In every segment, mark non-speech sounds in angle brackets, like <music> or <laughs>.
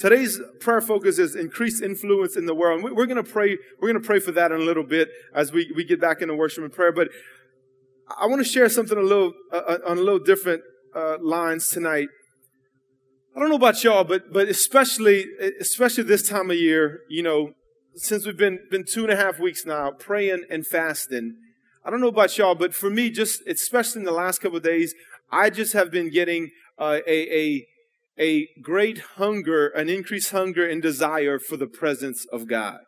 today's prayer focus is increased influence in the world. And we're going to pray, we're going to pray for that in a little bit as we, we get back into worship and prayer. But I want to share something a little, uh, on a little different uh, lines tonight. I don't know about y'all, but, but especially, especially this time of year, you know, since we've been, been two and a half weeks now praying and fasting. I don't know about y'all, but for me, just especially in the last couple of days, I just have been getting uh, a, a, a great hunger, an increased hunger and desire for the presence of God.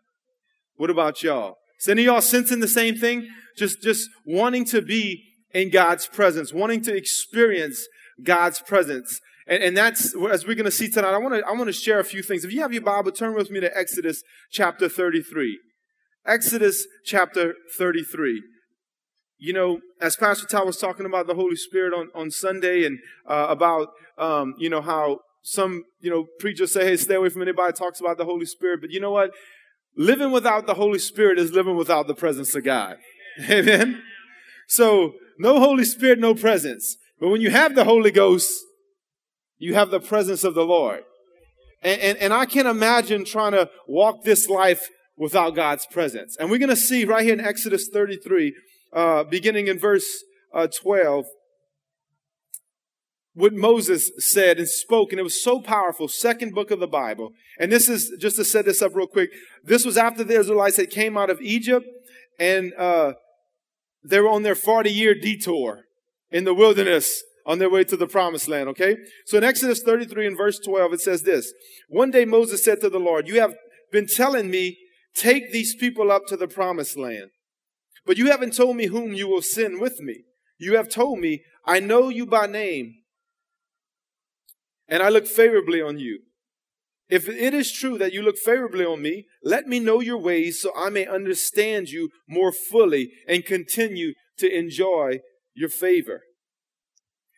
What about y'all? Is any of y'all sensing the same thing? Just, just wanting to be in God's presence, wanting to experience God's presence. And, and that's, as we're going to see tonight, I want to, I want to share a few things. If you have your Bible, turn with me to Exodus chapter 33. Exodus chapter 33 you know, as Pastor Tal was talking about the Holy Spirit on, on Sunday and uh, about, um, you know, how some, you know, preachers say, hey, stay away from anybody talks about the Holy Spirit. But you know what? Living without the Holy Spirit is living without the presence of God. <laughs> Amen? So, no Holy Spirit, no presence. But when you have the Holy Ghost, you have the presence of the Lord. And, and, and I can't imagine trying to walk this life without God's presence. And we're going to see right here in Exodus 33 uh, beginning in verse uh, 12, what Moses said and spoke, and it was so powerful. Second book of the Bible. And this is, just to set this up real quick, this was after the Israelites had came out of Egypt, and uh, they were on their 40 year detour in the wilderness on their way to the promised land, okay? So in Exodus 33 and verse 12, it says this One day Moses said to the Lord, You have been telling me, take these people up to the promised land. But you haven't told me whom you will send with me. You have told me, I know you by name, and I look favorably on you. If it is true that you look favorably on me, let me know your ways so I may understand you more fully and continue to enjoy your favor.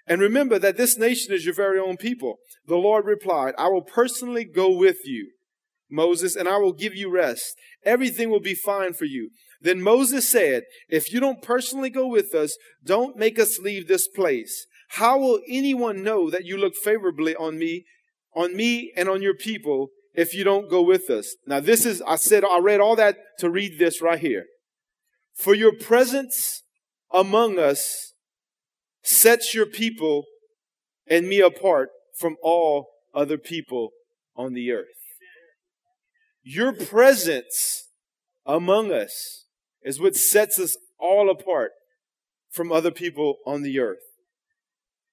And remember that this nation is your very own people. The Lord replied, I will personally go with you, Moses, and I will give you rest. Everything will be fine for you. Then Moses said, If you don't personally go with us, don't make us leave this place. How will anyone know that you look favorably on me, on me and on your people if you don't go with us? Now, this is, I said, I read all that to read this right here. For your presence among us sets your people and me apart from all other people on the earth. Your presence among us is what sets us all apart from other people on the earth.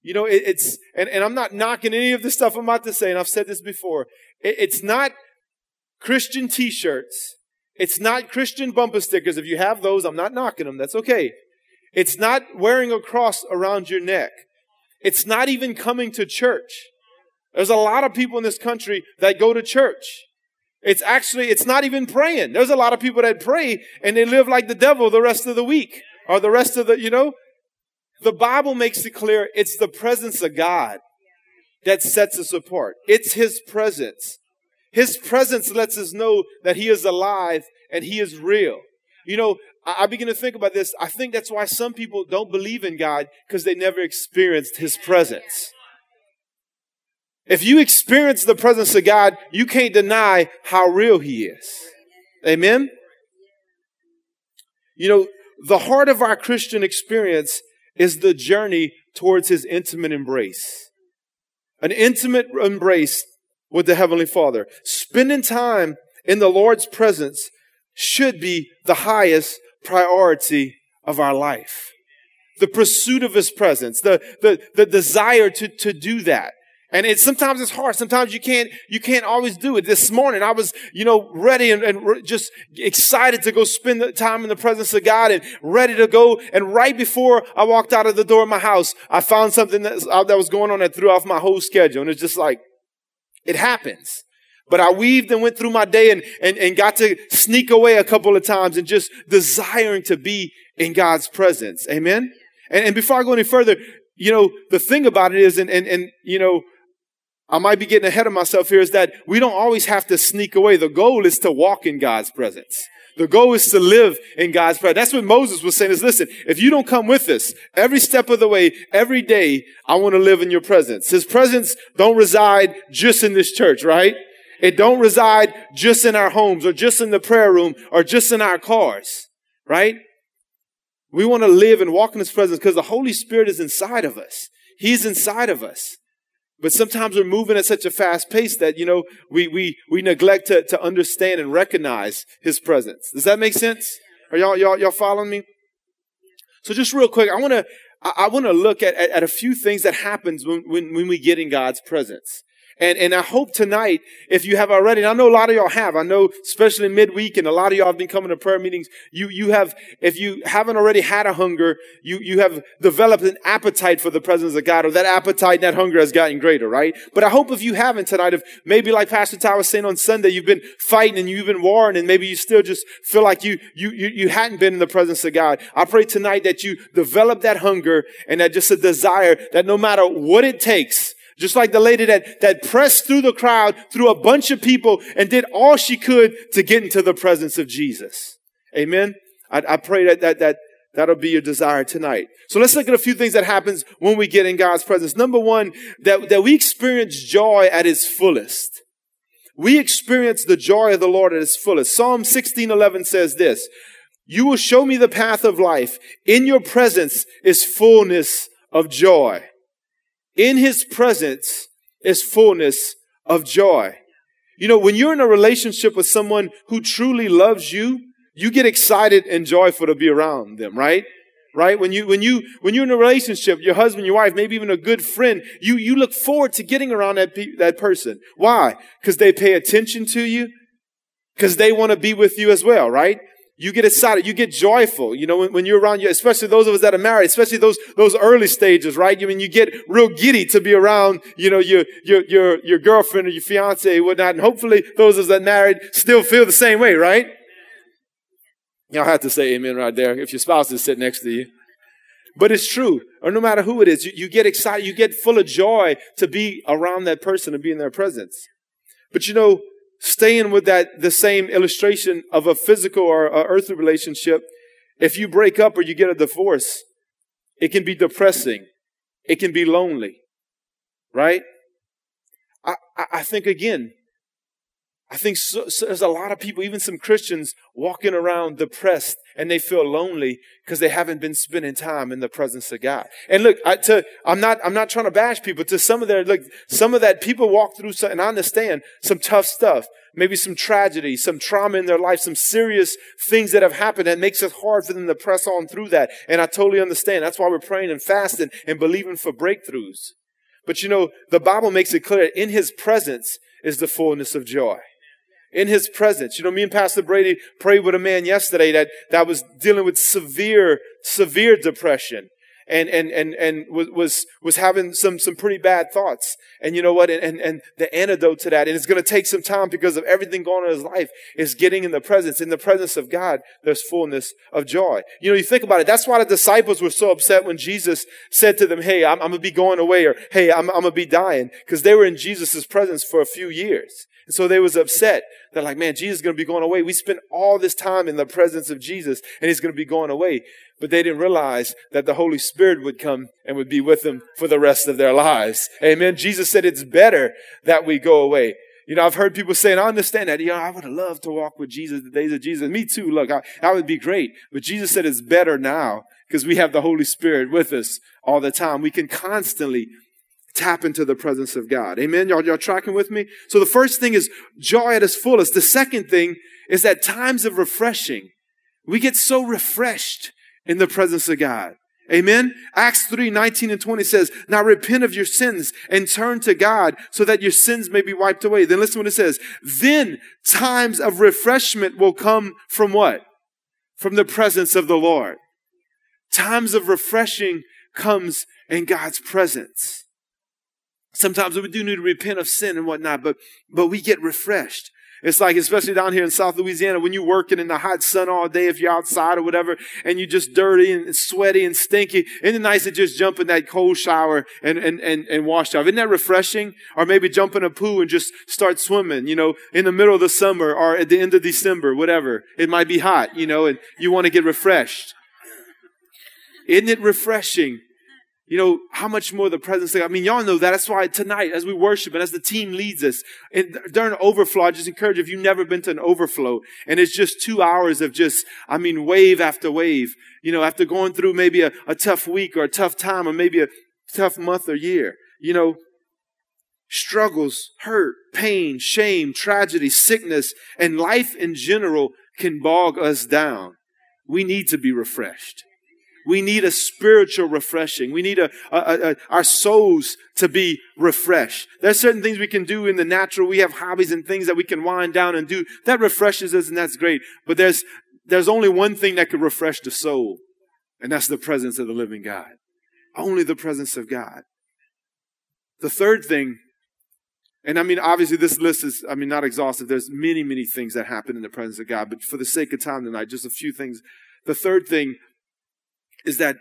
You know, it, it's, and, and I'm not knocking any of the stuff I'm about to say, and I've said this before. It, it's not Christian t-shirts. It's not Christian bumper stickers. If you have those, I'm not knocking them. That's okay. It's not wearing a cross around your neck. It's not even coming to church. There's a lot of people in this country that go to church. It's actually, it's not even praying. There's a lot of people that pray and they live like the devil the rest of the week or the rest of the, you know. The Bible makes it clear it's the presence of God that sets us apart. It's His presence. His presence lets us know that He is alive and He is real. You know, I begin to think about this. I think that's why some people don't believe in God because they never experienced His presence. If you experience the presence of God, you can't deny how real He is. Amen? You know, the heart of our Christian experience is the journey towards His intimate embrace. An intimate embrace with the Heavenly Father. Spending time in the Lord's presence should be the highest priority of our life. The pursuit of His presence, the, the, the desire to, to do that. And it's sometimes it's hard. Sometimes you can't, you can't always do it. This morning I was, you know, ready and, and just excited to go spend the time in the presence of God and ready to go. And right before I walked out of the door of my house, I found something that, uh, that was going on that threw off my whole schedule. And it's just like, it happens. But I weaved and went through my day and, and, and got to sneak away a couple of times and just desiring to be in God's presence. Amen. And, and before I go any further, you know, the thing about it is, and, and, and, you know, I might be getting ahead of myself here is that we don't always have to sneak away. The goal is to walk in God's presence. The goal is to live in God's presence. That's what Moses was saying is listen, if you don't come with us every step of the way, every day, I want to live in your presence. His presence don't reside just in this church, right? It don't reside just in our homes or just in the prayer room or just in our cars, right? We want to live and walk in His presence because the Holy Spirit is inside of us. He's inside of us. But sometimes we're moving at such a fast pace that, you know, we, we, we neglect to, to understand and recognize His presence. Does that make sense? Are y'all, y'all, y'all following me? So just real quick, I want to, I, want to look at, at, at, a few things that happens when, when, when we get in God's presence. And, and I hope tonight, if you have already, and I know a lot of y'all have, I know especially midweek and a lot of y'all have been coming to prayer meetings, you, you have, if you haven't already had a hunger, you, you have developed an appetite for the presence of God or that appetite and that hunger has gotten greater, right? But I hope if you haven't tonight, if maybe like Pastor Ty was saying on Sunday, you've been fighting and you've been warring and maybe you still just feel like you, you, you, you hadn't been in the presence of God. I pray tonight that you develop that hunger and that just a desire that no matter what it takes, just like the lady that, that pressed through the crowd, through a bunch of people and did all she could to get into the presence of Jesus. Amen. I, I pray that, that, that, that'll be your desire tonight. So let's look at a few things that happens when we get in God's presence. Number one, that, that we experience joy at its fullest. We experience the joy of the Lord at its fullest. Psalm 16:11 says this, "You will show me the path of life. In your presence is fullness of joy." In his presence is fullness of joy. You know, when you're in a relationship with someone who truly loves you, you get excited and joyful to be around them, right? Right? When you, when you, when you're in a relationship, your husband, your wife, maybe even a good friend, you, you look forward to getting around that, pe- that person. Why? Because they pay attention to you. Because they want to be with you as well, right? You get excited, you get joyful, you know, when, when, you're around you, especially those of us that are married, especially those, those early stages, right? I mean, you get real giddy to be around, you know, your, your, your, your girlfriend or your fiance or whatnot. And hopefully those of us that married still feel the same way, right? Y'all have to say amen right there if your spouse is sitting next to you. But it's true. Or no matter who it is, you, you get excited, you get full of joy to be around that person and be in their presence. But you know, staying with that, the same illustration of a physical or a earthly relationship, if you break up or you get a divorce, it can be depressing. It can be lonely. Right? I, I think again, I think so, so there's a lot of people, even some Christians, walking around depressed and they feel lonely because they haven't been spending time in the presence of God. And look, I, to, I'm not, I'm not trying to bash people. To some of their, look, some of that people walk through, some, and I understand some tough stuff, maybe some tragedy, some trauma in their life, some serious things that have happened that makes it hard for them to press on through that. And I totally understand. That's why we're praying and fasting and believing for breakthroughs. But you know, the Bible makes it clear in His presence is the fullness of joy in his presence. You know, me and Pastor Brady prayed with a man yesterday that, that was dealing with severe, severe depression and, and, and, and was was, was having some, some pretty bad thoughts. And you know what? And, and, and the antidote to that, and it's going to take some time because of everything going on in his life, is getting in the presence. In the presence of God, there's fullness of joy. You know, you think about it. That's why the disciples were so upset when Jesus said to them, Hey, I'm, I'm going to be going away, or Hey, I'm, I'm going to be dying, because they were in Jesus' presence for a few years. And so they was upset. They're like, man, Jesus is going to be going away. We spent all this time in the presence of Jesus and he's going to be going away. But they didn't realize that the Holy Spirit would come and would be with them for the rest of their lives. Amen. Jesus said it's better that we go away. You know, I've heard people saying, I understand that. You know, I would have loved to walk with Jesus the days of Jesus. Me too. Look, I, that would be great. But Jesus said it's better now because we have the Holy Spirit with us all the time. We can constantly tap into the presence of God. Amen. Y'all, y'all tracking with me? So the first thing is joy at its fullest. The second thing is that times of refreshing. We get so refreshed in the presence of God. Amen. Acts 3, 19 and 20 says, Now repent of your sins and turn to God so that your sins may be wiped away. Then listen what it says. Then times of refreshment will come from what? From the presence of the Lord. Times of refreshing comes in God's presence. Sometimes we do need to repent of sin and whatnot, but, but we get refreshed. It's like, especially down here in South Louisiana, when you're working in the hot sun all day, if you're outside or whatever, and you're just dirty and sweaty and stinky, isn't it nice to just jump in that cold shower and, and, and, and wash off? Isn't that refreshing? Or maybe jump in a pool and just start swimming, you know, in the middle of the summer or at the end of December, whatever. It might be hot, you know, and you want to get refreshed. Isn't it refreshing you know, how much more the presence of God. I mean, y'all know that. That's why tonight, as we worship and as the team leads us, and during overflow, I just encourage if you've never been to an overflow, and it's just two hours of just, I mean, wave after wave, you know, after going through maybe a, a tough week or a tough time or maybe a tough month or year, you know, struggles, hurt, pain, shame, tragedy, sickness, and life in general can bog us down. We need to be refreshed. We need a spiritual refreshing. We need a, a, a, our souls to be refreshed. There's certain things we can do in the natural. We have hobbies and things that we can wind down and do. That refreshes us and that's great. But there's, there's only one thing that can refresh the soul. And that's the presence of the living God. Only the presence of God. The third thing, and I mean, obviously this list is, I mean, not exhaustive. There's many, many things that happen in the presence of God. But for the sake of time tonight, just a few things. The third thing is that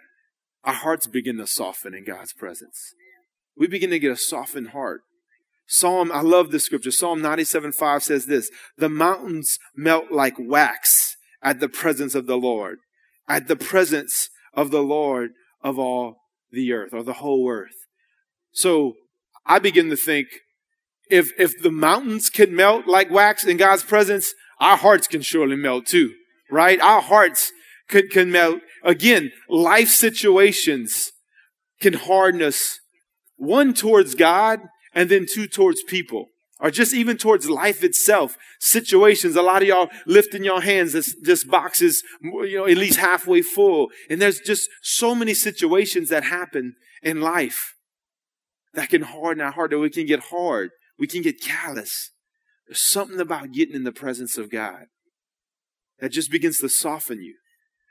our hearts begin to soften in God's presence. We begin to get a softened heart. Psalm, I love this scripture. Psalm 97 5 says this The mountains melt like wax at the presence of the Lord, at the presence of the Lord of all the earth or the whole earth. So I begin to think if, if the mountains can melt like wax in God's presence, our hearts can surely melt too, right? Our hearts can, can melt. Again, life situations can harden us, one towards God and then two towards people. Or just even towards life itself, situations. A lot of y'all lifting your hands, this, this box is, you know, at least halfway full. And there's just so many situations that happen in life that can harden our heart, that we can get hard. We can get callous. There's something about getting in the presence of God that just begins to soften you.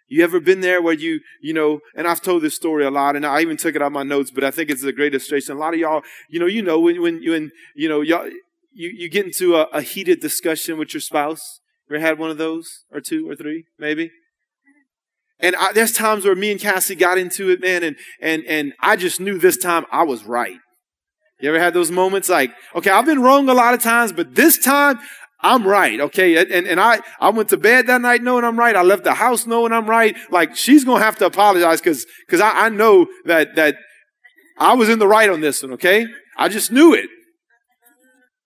You ever been there where you, you know, and I've told this story a lot and I even took it out my notes, but I think it's a great illustration. A lot of y'all, you know, you know, when, when, when, you know, y'all, you, you get into a, a heated discussion with your spouse. Ever had one of those or two or three, maybe? And I, there's times where me and Cassie got into it, man, and, and, and I just knew this time I was right. You ever had those moments like, okay, I've been wrong a lot of times, but this time I'm right, okay? And, and I, I went to bed that night knowing I'm right. I left the house knowing I'm right. Like, she's gonna have to apologize because, because I, I know that, that I was in the right on this one, okay? I just knew it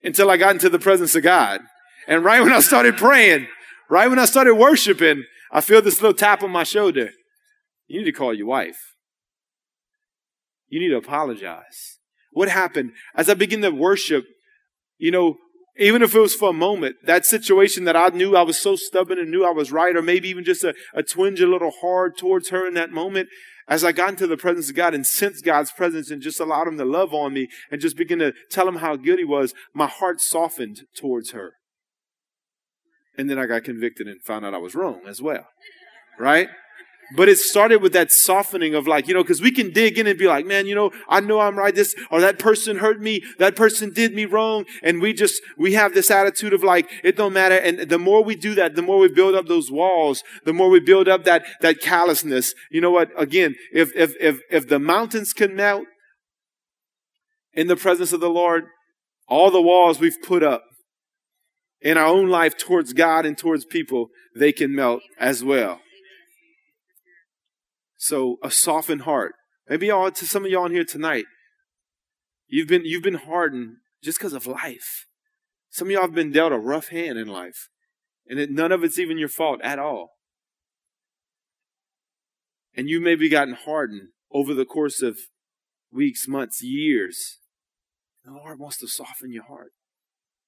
until I got into the presence of God. And right when I started praying, right when I started worshiping, I feel this little tap on my shoulder. You need to call your wife. You need to apologize. What happened? As I begin to worship, you know, even if it was for a moment, that situation that I knew I was so stubborn and knew I was right, or maybe even just a, a twinge a little hard towards her in that moment, as I got into the presence of God and sensed God's presence and just allowed him to love on me and just begin to tell him how good he was, my heart softened towards her. And then I got convicted and found out I was wrong as well. Right? But it started with that softening of like, you know, because we can dig in and be like, man, you know, I know I'm right. This or that person hurt me. That person did me wrong. And we just, we have this attitude of like, it don't matter. And the more we do that, the more we build up those walls, the more we build up that, that callousness. You know what? Again, if, if, if, if the mountains can melt in the presence of the Lord, all the walls we've put up in our own life towards God and towards people, they can melt as well. So a softened heart. Maybe y'all, to some of y'all in here tonight, you've been, you've been hardened just because of life. Some of y'all have been dealt a rough hand in life. And it, none of it's even your fault at all. And you maybe gotten hardened over the course of weeks, months, years. The Lord wants to soften your heart.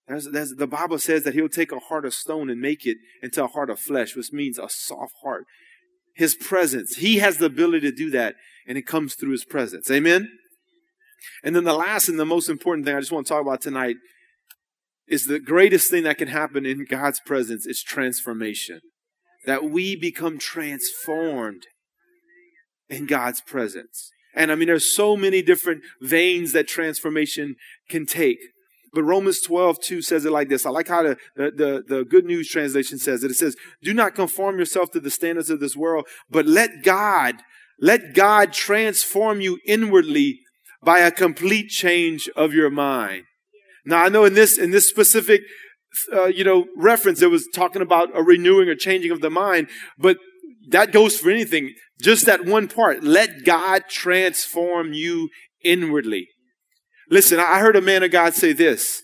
There's, there's, the Bible says that He'll take a heart of stone and make it into a heart of flesh, which means a soft heart. His presence. He has the ability to do that, and it comes through His presence. Amen? And then the last and the most important thing I just want to talk about tonight is the greatest thing that can happen in God's presence is transformation. That we become transformed in God's presence. And I mean, there's so many different veins that transformation can take. But Romans 12, 2 says it like this. I like how the, the, the, Good News translation says it. It says, do not conform yourself to the standards of this world, but let God, let God transform you inwardly by a complete change of your mind. Now I know in this, in this specific, uh, you know, reference, it was talking about a renewing or changing of the mind, but that goes for anything. Just that one part. Let God transform you inwardly. Listen, I heard a man of God say this.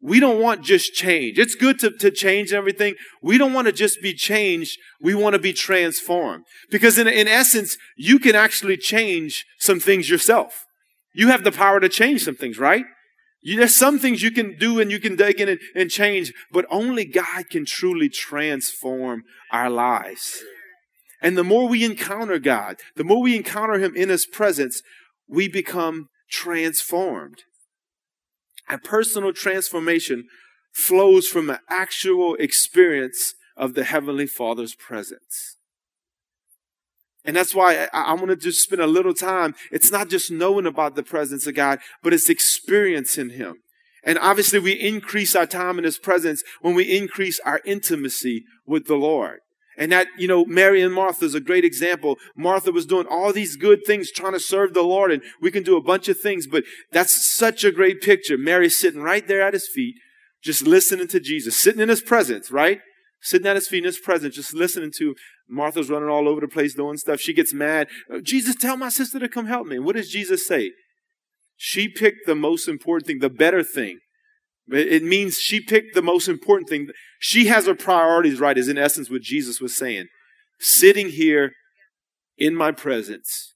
We don't want just change. It's good to, to change everything. We don't want to just be changed. We want to be transformed. Because in, in essence, you can actually change some things yourself. You have the power to change some things, right? You, there's some things you can do and you can dig in and, and change, but only God can truly transform our lives. And the more we encounter God, the more we encounter Him in His presence, we become transformed. A personal transformation flows from an actual experience of the Heavenly Father's presence. And that's why I, I want to just spend a little time. It's not just knowing about the presence of God, but it's experiencing Him. And obviously we increase our time in His presence when we increase our intimacy with the Lord. And that, you know, Mary and Martha is a great example. Martha was doing all these good things, trying to serve the Lord, and we can do a bunch of things, but that's such a great picture. Mary sitting right there at his feet, just listening to Jesus, sitting in his presence, right? Sitting at his feet in his presence, just listening to Martha's running all over the place doing stuff. She gets mad. Uh, Jesus, tell my sister to come help me. What does Jesus say? She picked the most important thing, the better thing. It means she picked the most important thing. She has her priorities right, is in essence what Jesus was saying. Sitting here in my presence,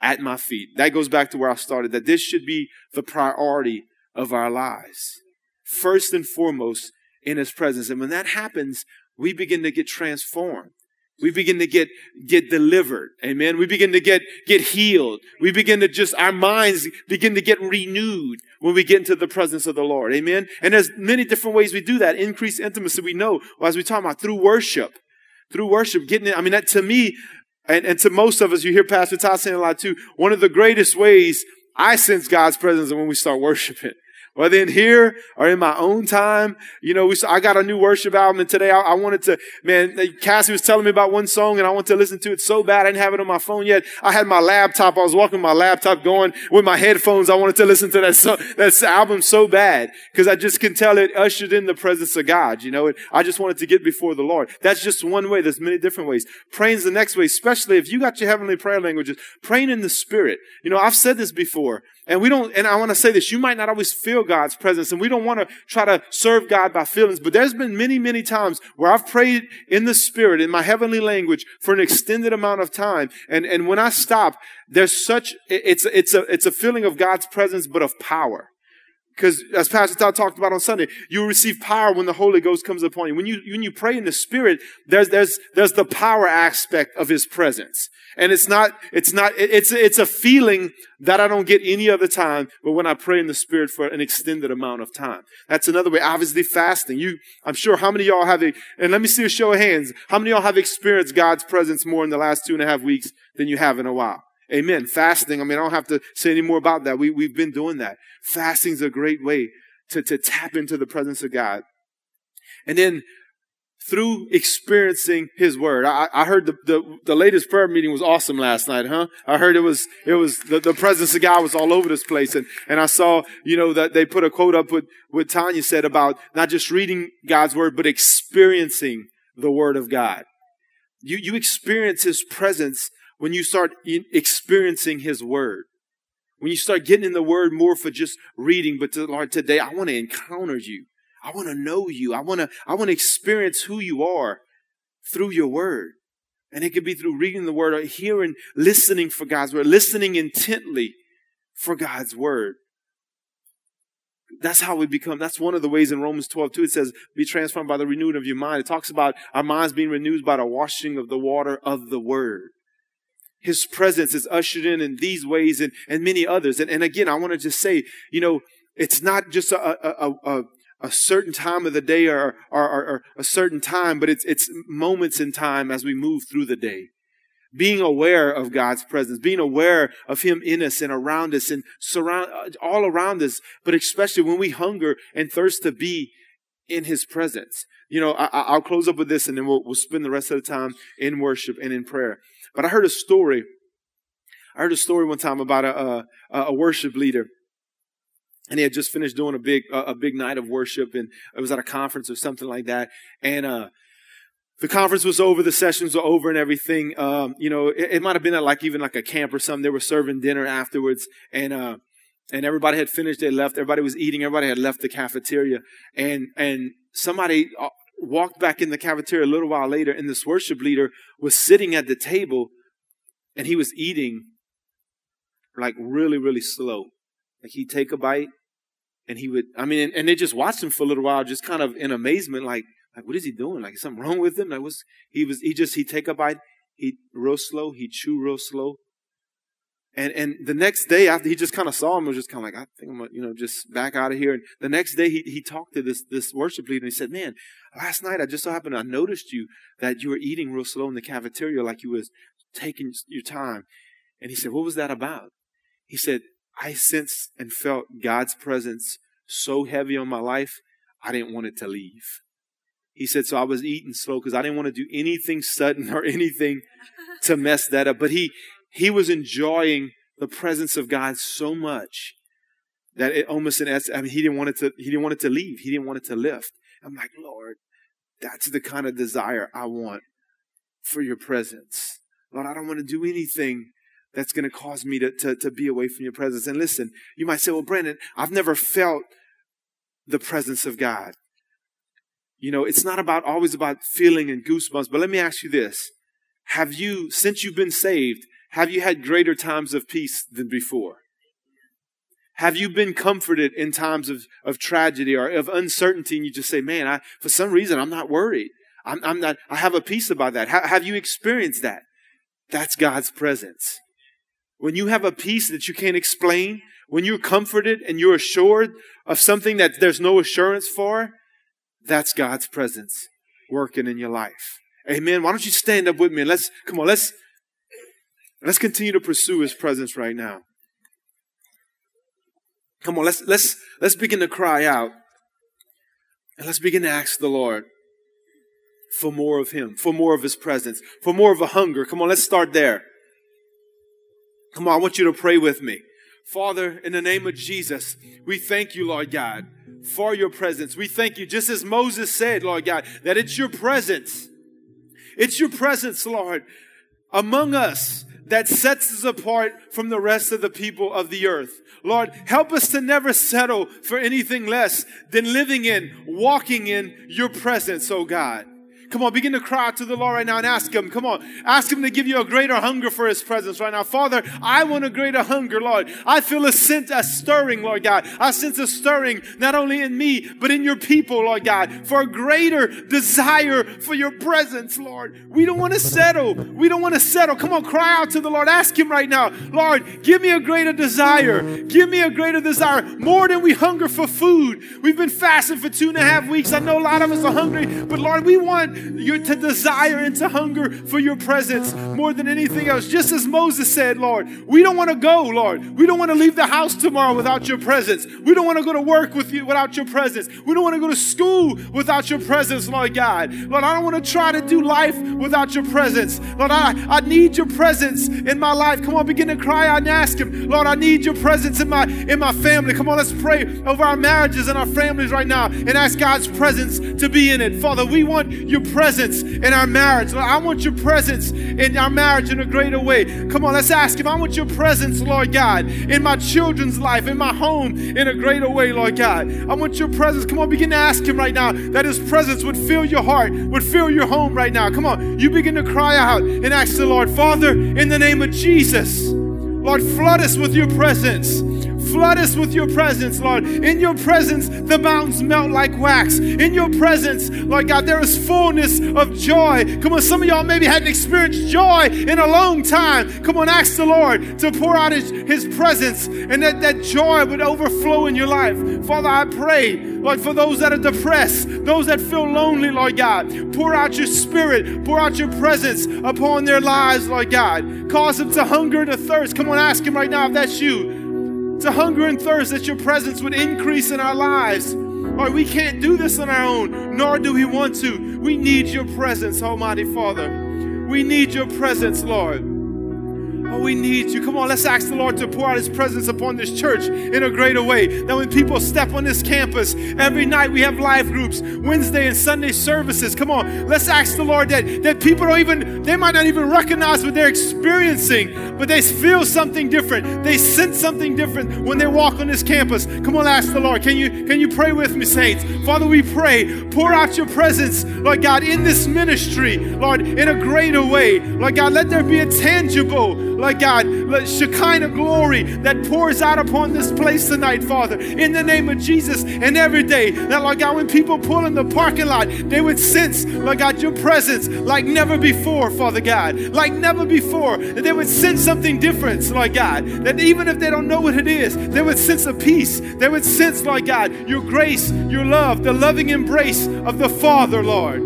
at my feet. That goes back to where I started, that this should be the priority of our lives. First and foremost, in His presence. And when that happens, we begin to get transformed. We begin to get, get delivered. Amen. We begin to get, get healed. We begin to just, our minds begin to get renewed when we get into the presence of the Lord. Amen. And there's many different ways we do that. Increase intimacy. We know, as we talk about, through worship. Through worship, getting it. I mean, that to me, and, and to most of us, you hear Pastor Todd saying a lot too, one of the greatest ways I sense God's presence is when we start worshiping whether in here or in my own time. You know, we, I got a new worship album and today I, I, wanted to, man, Cassie was telling me about one song and I wanted to listen to it so bad. I didn't have it on my phone yet. I had my laptop. I was walking my laptop going with my headphones. I wanted to listen to that, so, that album so bad because I just can tell it ushered in the presence of God. You know, it, I just wanted to get before the Lord. That's just one way. There's many different ways. Praying's the next way, especially if you got your heavenly prayer languages, praying in the spirit. You know, I've said this before. And we don't, and I want to say this, you might not always feel God's presence, and we don't want to try to serve God by feelings, but there's been many, many times where I've prayed in the Spirit, in my heavenly language, for an extended amount of time. And, and when I stop, there's such, it's, it's a, it's a feeling of God's presence, but of power. Because as Pastor Todd talked about on Sunday, you receive power when the Holy Ghost comes upon you. When you, when you pray in the Spirit, there's, there's, there's the power aspect of His presence. And it's not, it's not, it's, it's a feeling that I don't get any other time, but when I pray in the Spirit for an extended amount of time. That's another way. Obviously fasting. You, I'm sure how many of y'all have, a, and let me see a show of hands. How many of y'all have experienced God's presence more in the last two and a half weeks than you have in a while? Amen. Fasting. I mean, I don't have to say any more about that. We, we've been doing that. Fasting is a great way to, to tap into the presence of God. And then through experiencing his word. I, I heard the, the, the, latest prayer meeting was awesome last night, huh? I heard it was, it was, the, the presence of God was all over this place. And, and I saw, you know, that they put a quote up with, what Tanya said about not just reading God's word, but experiencing the word of God. You, you experience his presence when you start experiencing His Word. When you start getting in the Word more for just reading, but to, Lord, today I want to encounter you. I want to know you. I want to, I want to experience who you are through your Word. And it could be through reading the Word or hearing, listening for God's Word, listening intently for God's Word. That's how we become. That's one of the ways in Romans 12, too. It says, be transformed by the renewing of your mind. It talks about our minds being renewed by the washing of the water of the Word. His presence is ushered in in these ways and, and many others. And, and again, I want to just say, you know, it's not just a, a, a, a certain time of the day or, or, or, a certain time, but it's, it's moments in time as we move through the day. Being aware of God's presence, being aware of Him in us and around us and surround, uh, all around us, but especially when we hunger and thirst to be in His presence. You know, I, will close up with this and then we'll, we'll spend the rest of the time in worship and in prayer. But I heard a story. I heard a story one time about a, a, a worship leader. And he had just finished doing a big, a, big night of worship and it was at a conference or something like that. And, uh, the conference was over, the sessions were over and everything. Um, you know, it, it might have been at like even like a camp or something. They were serving dinner afterwards and, uh, and everybody had finished. They left. Everybody was eating. Everybody had left the cafeteria and, and somebody uh, walked back in the cafeteria a little while later and this worship leader was sitting at the table and he was eating like really, really slow. Like he'd take a bite and he would, I mean, and, and they just watched him for a little while, just kind of in amazement, like, like, what is he doing? Like, is something wrong with him? Like, was he was he just he'd take a bite, he'd real slow, he'd chew real slow. And and the next day after he just kind of saw him, was just kind of like, I think I'm gonna, you know, just back out of here. And the next day he he talked to this this worship leader and he said, Man, last night I just so happened I noticed you that you were eating real slow in the cafeteria, like you was taking your time. And he said, What was that about? He said, I sensed and felt God's presence so heavy on my life, I didn't want it to leave. He said, so I was eating slow because I didn't want to do anything sudden or <laughs> anything to mess that up. But he, he was enjoying the presence of God so much that it almost in essence, I mean, he didn't want it to, he didn't want it to leave. He didn't want it to lift. I'm like, Lord, that's the kind of desire I want for your presence. Lord, I don't want to do anything that's going to cause me to, to, to be away from your presence. And listen, you might say, well, Brandon, I've never felt the presence of God. You know, it's not about always about feeling and goosebumps, but let me ask you this. Have you, since you've been saved, have you had greater times of peace than before? Have you been comforted in times of, of tragedy or of uncertainty and you just say, man, I, for some reason, I'm not worried. I'm, I'm not, I have a peace about that. Ha- have you experienced that? That's God's presence. When you have a peace that you can't explain, when you're comforted and you're assured of something that there's no assurance for, that's God's presence working in your life. Amen. Why don't you stand up with me and let's come on, let's let's continue to pursue his presence right now. Come on, let's let's let's begin to cry out. And let's begin to ask the Lord for more of him, for more of his presence, for more of a hunger. Come on, let's start there. Come on, I want you to pray with me. Father, in the name of Jesus, we thank you, Lord God for your presence. We thank you, just as Moses said, Lord God, that it's your presence. It's your presence, Lord, among us that sets us apart from the rest of the people of the earth. Lord, help us to never settle for anything less than living in, walking in your presence, oh God. Come on, begin to cry out to the Lord right now and ask Him. Come on, ask Him to give you a greater hunger for His presence right now. Father, I want a greater hunger, Lord. I feel a sense, a stirring, Lord God. I sense a stirring not only in me, but in your people, Lord God, for a greater desire for your presence, Lord. We don't want to settle. We don't want to settle. Come on, cry out to the Lord. Ask Him right now, Lord, give me a greater desire. Give me a greater desire, more than we hunger for food. We've been fasting for two and a half weeks. I know a lot of us are hungry, but Lord, we want you're to desire and to hunger for your presence more than anything else. Just as Moses said, Lord, we don't want to go, Lord. We don't want to leave the house tomorrow without your presence. We don't want to go to work with you without your presence. We don't want to go to school without your presence, Lord God. Lord, I don't want to try to do life without your presence. Lord, I, I need your presence in my life. Come on, begin to cry out and ask him, Lord, I need your presence in my in my family. Come on, let's pray over our marriages and our families right now and ask God's presence to be in it. Father, we want your presence in our marriage. Lord, I want your presence in our marriage in a greater way. Come on, let's ask Him. I want your presence, Lord God, in my children's life, in my home, in a greater way, Lord God. I want your presence. Come on, begin to ask Him right now that His presence would fill your heart, would fill your home right now. Come on, you begin to cry out and ask the Lord, Father, in the name of Jesus, Lord, flood us with your presence. Flood us with your presence, Lord. In your presence, the mountains melt like wax. In your presence, Lord God, there is fullness of joy. Come on, some of y'all maybe hadn't experienced joy in a long time. Come on, ask the Lord to pour out His, his presence and that, that joy would overflow in your life. Father, I pray, Lord, for those that are depressed, those that feel lonely, Lord God, pour out your spirit, pour out your presence upon their lives, Lord God. Cause them to hunger and to thirst. Come on, ask Him right now if that's you to hunger and thirst that your presence would increase in our lives. Lord, we can't do this on our own, nor do we want to. We need your presence, Almighty Father. We need your presence, Lord. Oh, we need you. Come on, let's ask the Lord to pour out His presence upon this church in a greater way. That when people step on this campus, every night we have live groups, Wednesday and Sunday services. Come on, let's ask the Lord that, that people don't even, they might not even recognize what they're experiencing, but they feel something different. They sense something different when they walk on this campus. Come on, ask the Lord. Can you, can you pray with me, saints? Father, we pray, pour out your presence, Lord God, in this ministry, Lord, in a greater way. Lord God, let there be a tangible, Lord God, Shekinah glory that pours out upon this place tonight, Father, in the name of Jesus. And every day, that, Lord God, when people pull in the parking lot, they would sense, Lord God, your presence like never before, Father God, like never before. That they would sense something different, Lord God, that even if they don't know what it is, they would sense a peace. They would sense, Lord God, your grace, your love, the loving embrace of the Father, Lord.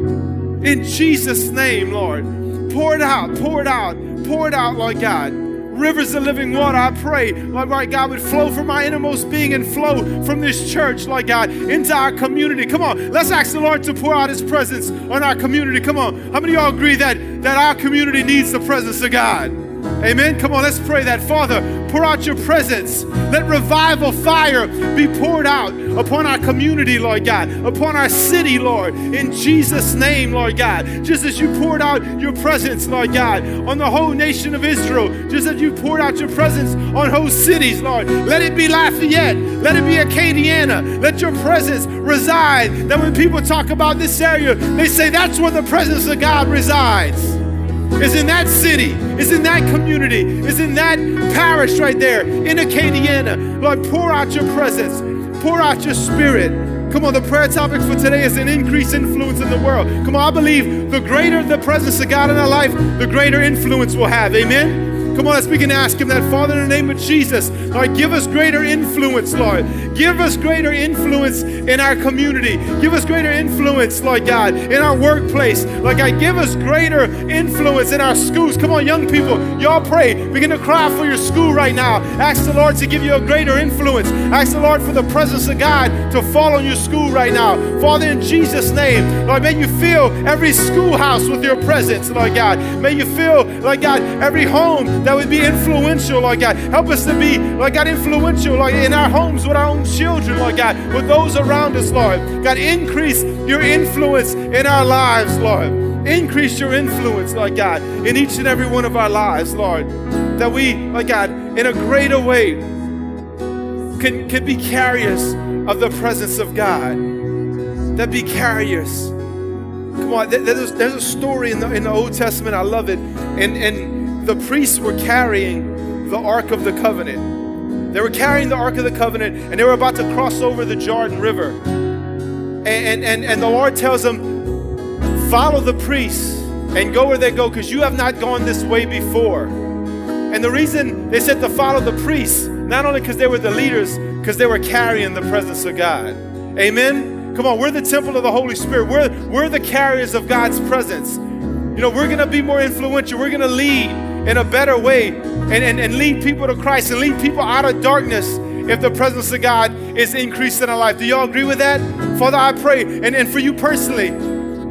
In Jesus' name, Lord. Pour it out, pour it out, pour it out, Lord God. Rivers of living water, I pray, Lord, God, would flow from my innermost being and flow from this church, Lord God, into our community. Come on, let's ask the Lord to pour out His presence on our community. Come on, how many of y'all agree that, that our community needs the presence of God? Amen. Come on, let's pray that. Father, pour out your presence. Let revival fire be poured out upon our community, Lord God, upon our city, Lord, in Jesus' name, Lord God. Just as you poured out your presence, Lord God, on the whole nation of Israel, just as you poured out your presence on whole cities, Lord. Let it be Lafayette. Let it be Acadiana. Let your presence reside. That when people talk about this area, they say that's where the presence of God resides is in that city, is in that community, is in that parish right there in Acadiana. Lord, pour out your presence, pour out your spirit. Come on, the prayer topic for today is an increased influence in the world. Come on, I believe the greater the presence of God in our life, the greater influence we'll have. Amen. Come on, let's begin to ask Him that, Father, in the name of Jesus, Lord, give us greater influence, Lord. Give us greater influence in our community. Give us greater influence, Lord God, in our workplace. Lord God, give us greater influence in our schools. Come on, young people, y'all pray. Begin to cry for your school right now. Ask the Lord to give you a greater influence. Ask the Lord for the presence of God to fall on your school right now. Father, in Jesus' name, Lord, may you fill every schoolhouse with your presence, Lord God. May you fill, Lord God, every home that would be influential, Lord God. Help us to be, Lord God, influential, Lord, in our homes with our own children, Lord God, with those around us, Lord. God, increase your influence in our lives, Lord. Increase your influence, Lord God, in each and every one of our lives, Lord. That we, Lord God, in a greater way can, can be carriers of the presence of God. That be carriers. Come on, there's, there's a story in the, in the Old Testament, I love it. And, and the priests were carrying the Ark of the Covenant. They were carrying the Ark of the Covenant and they were about to cross over the Jordan River. And, and, and, and the Lord tells them, Follow the priests and go where they go because you have not gone this way before. And the reason they said to follow the priests, not only because they were the leaders, because they were carrying the presence of God. Amen? Come on, we're the temple of the Holy Spirit. We're, we're the carriers of God's presence. You know, we're going to be more influential. We're going to lead in a better way and, and, and lead people to Christ and lead people out of darkness if the presence of God is increased in our life. Do y'all agree with that? Father, I pray, and, and for you personally,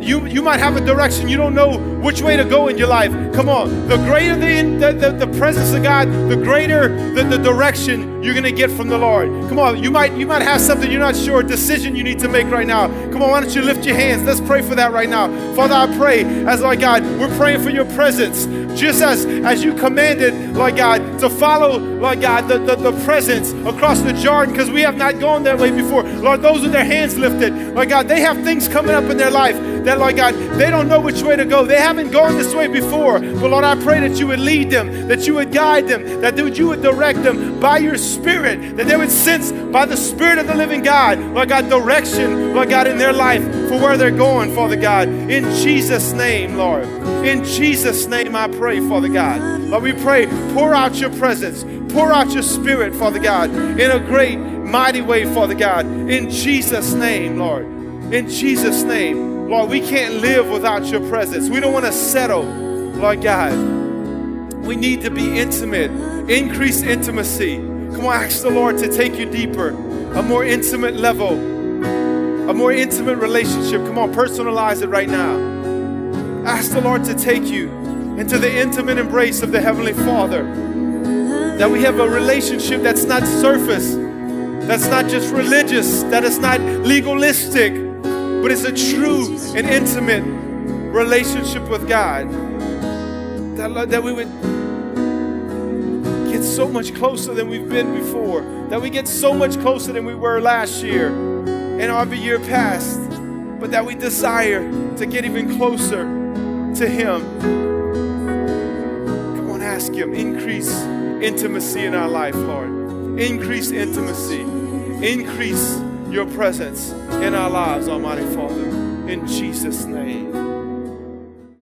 you, you might have a direction you don't know which way to go in your life. Come on. The greater the, the, the, presence of God, the greater the, the direction you're going to get from the Lord. Come on. You might, you might have something you're not sure, a decision you need to make right now. Come on. Why don't you lift your hands? Let's pray for that right now. Father, I pray as, Lord God, we're praying for your presence. Just as, as you commanded, Lord God, to follow, Lord God, the, the, the presence across the Jordan because we have not gone that way before. Lord, those with their hands lifted, Lord God, they have things coming up in their life that, Lord God, they don't know which way to go. They haven't gone this way before. But Lord, I pray that you would lead them, that you would guide them, that you would direct them by your Spirit, that they would sense by the Spirit of the living God, Lord God, direction, Lord God, in their life for where they're going, Father God. In Jesus' name, Lord. In Jesus' name, I pray, Father God. Lord, we pray, pour out your presence, pour out your Spirit, Father God, in a great, mighty way, Father God. In Jesus' name, Lord. In Jesus' name. Lord, we can't live without your presence. We don't want to settle, Lord God. We need to be intimate, increase intimacy. Come on, ask the Lord to take you deeper, a more intimate level, a more intimate relationship. Come on, personalize it right now. Ask the Lord to take you into the intimate embrace of the Heavenly Father. That we have a relationship that's not surface, that's not just religious, that is not legalistic, but it's a true and intimate relationship with God. That, that we would get so much closer than we've been before, that we get so much closer than we were last year and every year past, but that we desire to get even closer to Him. Come on, ask Him, increase intimacy in our life, Lord. Increase intimacy, increase your presence in our lives, Almighty Father. In Jesus' name.